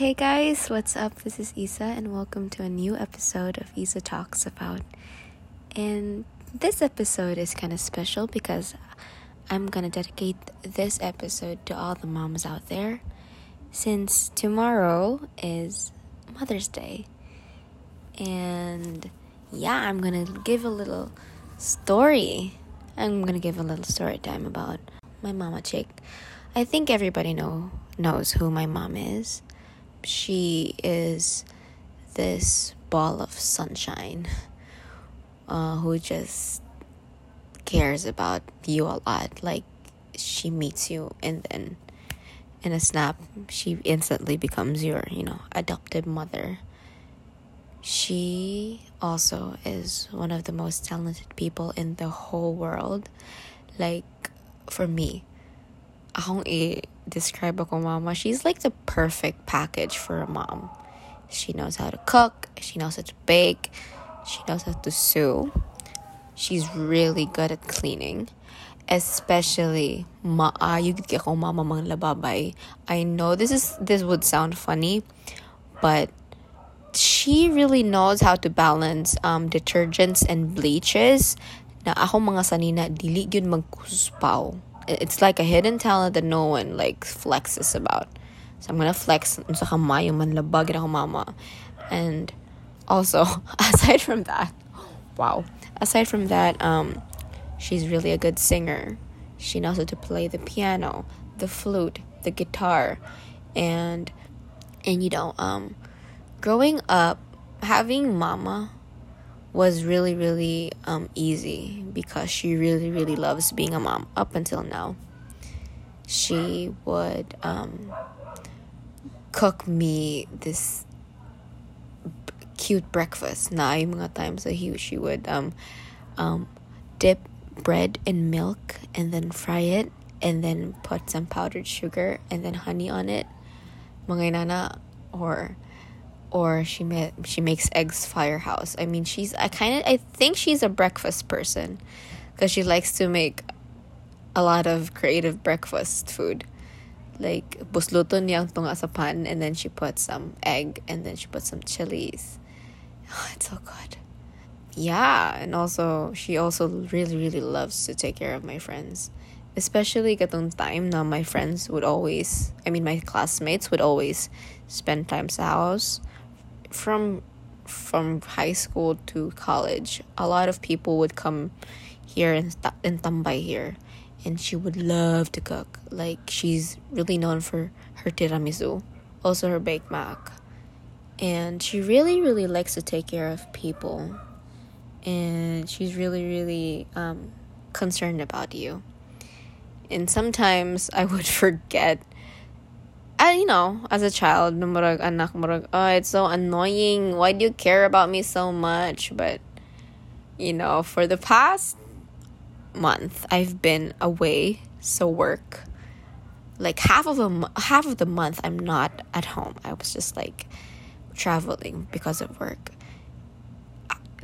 Hey guys, what's up? This is Isa, and welcome to a new episode of Isa Talks About. And this episode is kind of special because I'm gonna dedicate this episode to all the moms out there since tomorrow is Mother's Day. And yeah, I'm gonna give a little story. I'm gonna give a little story time about my mama chick. I think everybody know knows who my mom is. She is this ball of sunshine uh, who just cares about you a lot. Like she meets you and then in a snap she instantly becomes your, you know, adopted mother. She also is one of the most talented people in the whole world. Like for me, akong i-describe ako mama, she's like the perfect package for a mom. She knows how to cook, she knows how to bake, she knows how to sew. She's really good at cleaning. Especially maayo gid kay mama mang lababay. I know this is this would sound funny, but she really knows how to balance um, detergents and bleaches na ako mga sanina dili gyud magkuspaw it's like a hidden talent that no one like flexes about. So I'm gonna flex. And also, aside from that, wow. Aside from that, um, she's really a good singer. She knows how to play the piano, the flute, the guitar, and and you know, um, growing up, having mama was really really um, easy because she really really loves being a mom up until now. She would um, cook me this cute breakfast. Na yung mga times that he, she would um, um, dip bread in milk and then fry it and then put some powdered sugar and then honey on it. Mga inana or or she ma- she makes eggs firehouse. I mean, she's I kind of I think she's a breakfast person because she likes to make a lot of creative breakfast food. Like busluto niya tunga sa pan and then she puts some egg and then she puts some chilies. Oh, it's so good. Yeah, and also she also really really loves to take care of my friends. Especially katong time na my friends would always, I mean my classmates would always spend time sa house from from high school to college, a lot of people would come here and in Tambay here, and she would love to cook. Like she's really known for her tiramisu, also her baked mac, and she really really likes to take care of people, and she's really really um, concerned about you. And sometimes I would forget I, you know, as a child, anak murag, oh, it's so annoying. Why do you care about me so much? But you know, for the past month, I've been away, so work. Like half of a half of the month, I'm not at home. I was just like traveling because of work.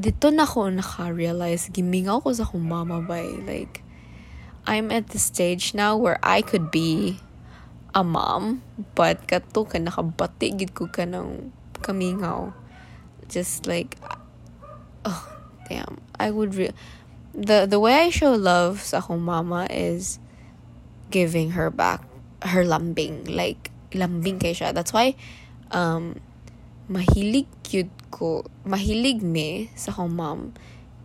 Dito na ko naka-realize, gimingaw ko sa akong mama bay. Like, I'm at the stage now where I could be a mom, but kato ka nakabati gid ko ka ng kamingaw. Just like, oh, damn. I would re- the the way I show love sa akong mama is giving her back her lambing. Like, lambing kay siya. That's why, um, mahilig cute ko, mahilig me sa akong mom.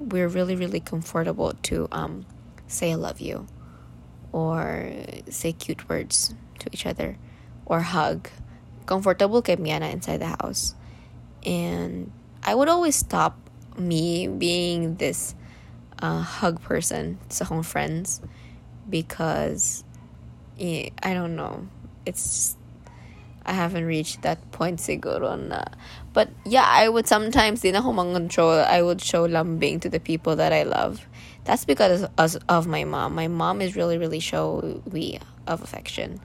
We're really, really comfortable to um, say I love you or say cute words to each other or hug. Comfortable kay Miana inside the house. And I would always stop me being this uh, hug person sa akong friends because yeah, I don't know. It's I haven't reached that point siguro na. But yeah, I would sometimes din ako control. I would show lambing to the people that I love. That's because of, of my mom. My mom is really really showy of affection.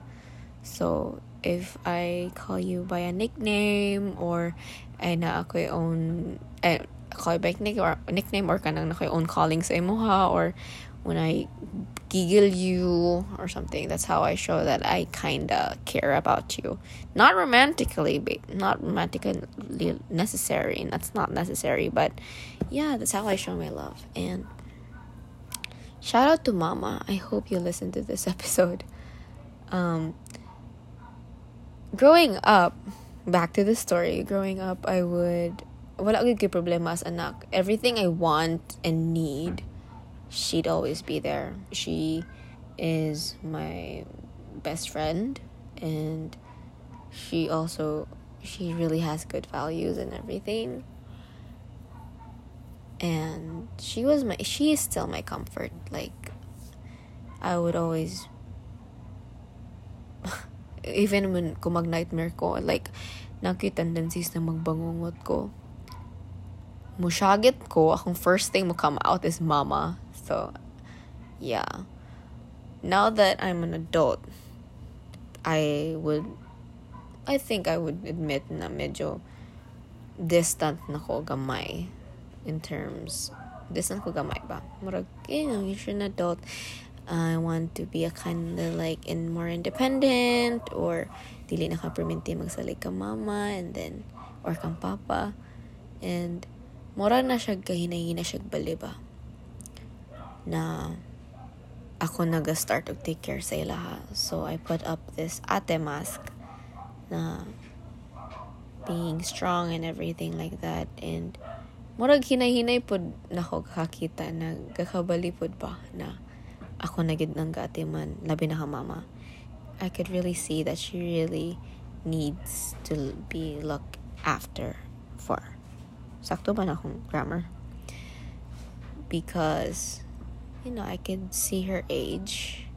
So, if I call you by a nickname or ay na ako own eh, call by nickname or nickname or kanang na own calling sa imo ha or when I giggle you or something. That's how I show that I kinda care about you. Not romantically, but not romantically necessary. That's not necessary, but yeah, that's how I show my love. And shout out to Mama. I hope you listen to this episode. Um, growing up, back to the story. Growing up, I would wala gid problema as anak. Everything I want and need she'd always be there. She is my best friend and she also she really has good values and everything. And she was my she is still my comfort. Like I would always even when ko mag nightmare ko like naki tendencies na magbangungot ko. Mushagit ko akong first thing mo come out is mama. So, yeah. Now that I'm an adult, I would I think I would admit na medyo distant na ko gamay in terms distant ko gamay ba? Murag know you're an adult I want to be a kind of like in more independent or dili na ka perminti magsalig ka mama and then or kang papa. And mura na siya kahinay na siya bali ba? Na ako nag-start to take care sa ila So, I put up this ate mask na being strong and everything like that. And murag hinay-hinay pod na ko kakita na gakabali pod ba na ako na gid man labi na ka mama. I could really see that she really needs to be looked after for. Sakto ba na akong grammar? Because you know, I could see her age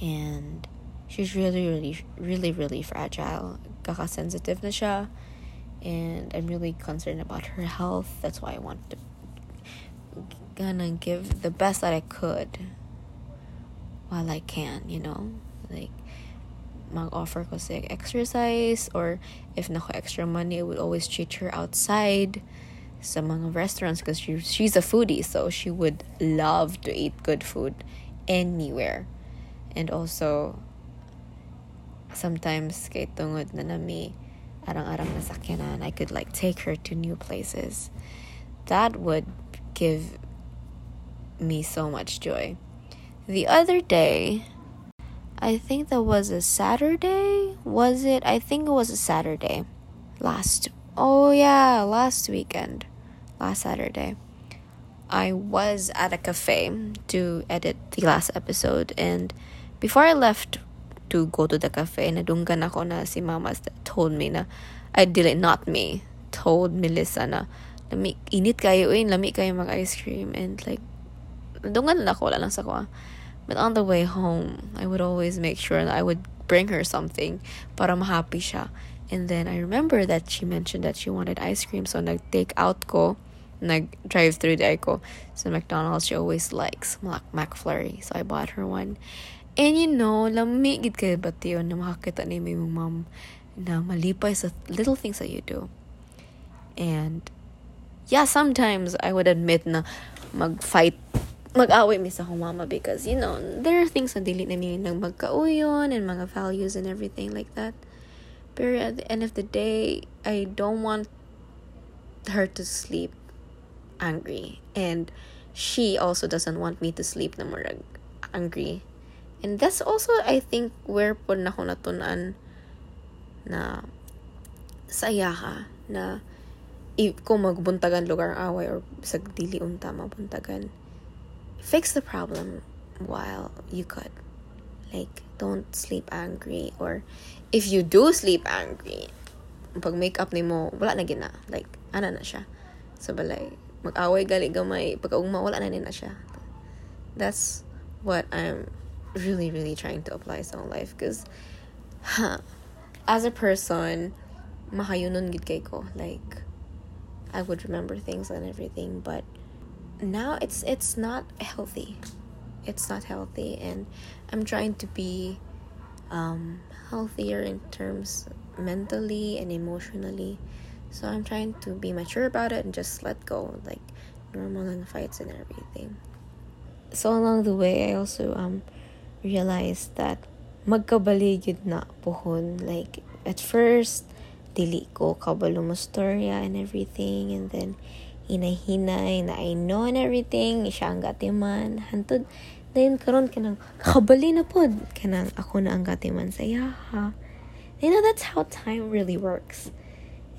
and she's really, really, really, really fragile. Kaka-sensitive na siya. And I'm really concerned about her health. That's why I want to gonna give the best that I could while I can, you know? Like, mag-offer ko siya exercise or if nako extra money, I would always treat her outside sa mga restaurants because she, she's a foodie so she would love to eat good food anywhere. And also sometimes kay tungod na nami arang-arang nasakyanan I could like take her to new places. That would give me so much joy the other day I think that was a Saturday was it I think it was a Saturday last oh yeah last weekend last Saturday, I was at a cafe to edit the last episode. And before I left to go to the cafe, nadunggan ako na si Mama told me na, I did it, not me, told Melissa na, lami, init kayo, in, lami kayo mag-ice cream. And like, nadunggan lang ako, wala lang sa ko. Ah. But on the way home, I would always make sure that I would bring her something para ma-happy siya. And then I remember that she mentioned that she wanted ice cream. So nag-take out ko nag-drive through the ako sa McDonald's. She always likes Mac McFlurry. So I bought her one. And you know, lami gid kay ba tiyo na makakita ni mo mom na malipay sa little things that you do. And yeah, sometimes I would admit na mag-fight mag-away mi sa akong mama because you know, there are things na dili na mi nang magkauyon and mga values and everything like that. But at the end of the day, I don't want her to sleep angry and she also doesn't want me to sleep na murag angry and that's also I think where po na ko natunan na saya ka na i, kung magbuntagan lugar away or sa dili unta mabuntagan fix the problem while you could. Like don't sleep angry or if you do sleep angry pag make up ni mo wala na gina. Like ana na siya. So balay mag-away gali gamay pagkaugma wala na nina siya. That's what I'm really really trying to apply sa life because huh, as a person mahayunon gid kay ko. Like I would remember things and everything but now it's it's not healthy. It's not healthy and I'm trying to be um, healthier in terms mentally and emotionally. So I'm trying to be mature about it and just let go, like normal and fights and everything. so along the way I also um realized that magkabaligid na pohon like at first dili ko kabalo mo storya and everything and then hinay-hinay na I know and everything siya ang gatiman. Hantod then karon kanang kabali na pod kanang ako na ang gatiman sa yaha you know that's how time really works.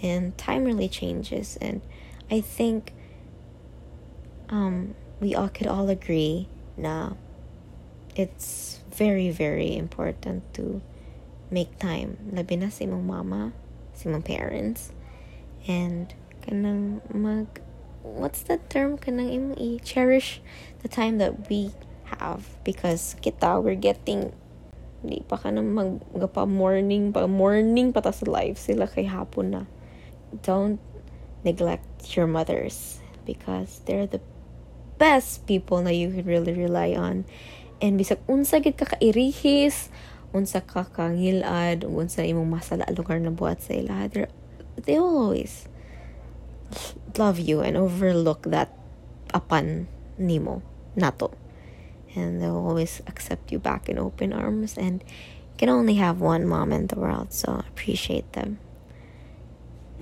And time really changes. And I think um we all could all agree na it's very very important to make time. Labi na sa imong mama sa imong parents. And kanang mag what's the term kanang imong i-cherish the time that we have because kita we're getting di pa ka na magpa morning pa morning pa ta sa life sila kay hapon na. Don't neglect your mothers because they're the best people na you can really rely on. And bisag unsa gid ka kairihis unsa ka kangilad unsa imong masala lugar na buhat sa ila they always love you and overlook that apan nimo nato. And they'll always accept you back in open arms. And you can only have one mom in the world so appreciate them.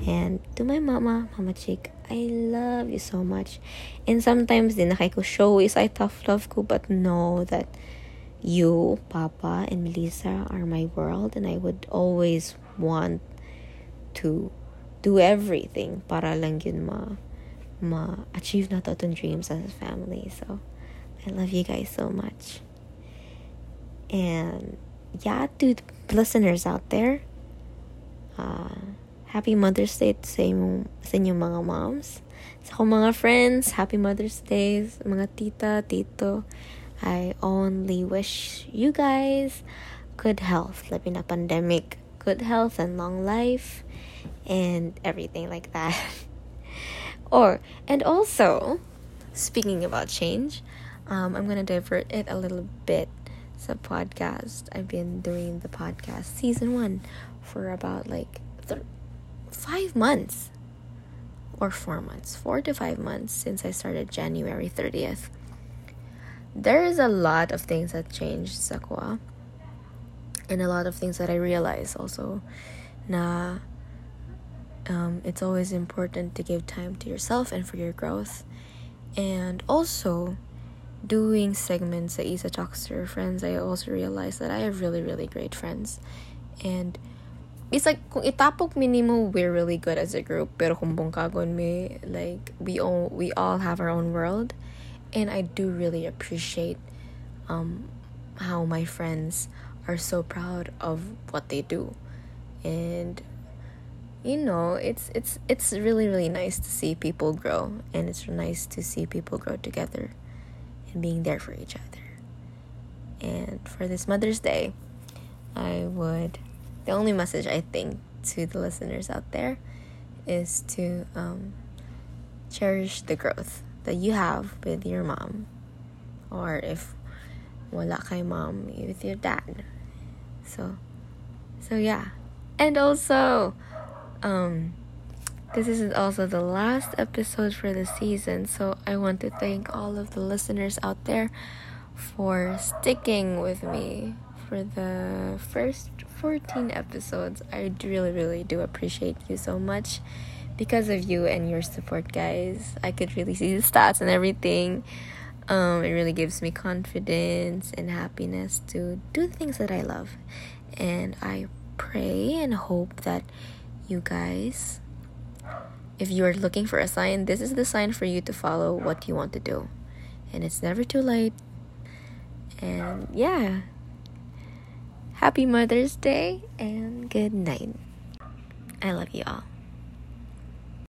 And to my mama mama chick i love you so much. And sometimes din ko show is i tough love ko but know that you papa and melissa are my world and i would always want to do everything para lang yun ma ma achieve na to dreams as a family so I love you guys so much. And yeah, to the listeners out there, uh, happy Mother's Day to inyong, sa inyong mga moms. Sa akong mga friends, happy Mother's Day. Mga tita, tito. I only wish you guys good health, labi na pandemic, good health and long life, and everything like that. or, and also, speaking about change, um, I'm gonna divert it a little bit. So podcast. I've been doing the podcast season one for about like th- five months or four months, four to five months since I started January 30th. There is a lot of things that changed Sakwa, and a lot of things that I realized also. Na, um, it's always important to give time to yourself and for your growth, and also doing segments sa Isa Talks to Her Friends, I also realized that I have really, really great friends. And it's like, kung itapok minimo, we're really good as a group. Pero kung bungkagon me, like, we all, we all have our own world. And I do really appreciate um, how my friends are so proud of what they do. And you know it's it's it's really really nice to see people grow and it's nice to see people grow together and being there for each other. And for this Mother's Day, I would, the only message I think to the listeners out there is to um, cherish the growth that you have with your mom. Or if wala kay mom, with your dad. So, so yeah. And also, um, this is also the last episode for the season, so I want to thank all of the listeners out there for sticking with me for the first 14 episodes. I really, really do appreciate you so much. Because of you and your support, guys, I could really see the stats and everything. Um, it really gives me confidence and happiness to do things that I love. And I pray and hope that you guys if you are looking for a sign, this is the sign for you to follow what you want to do. And it's never too late. And yeah. Happy Mother's Day and good night. I love you all.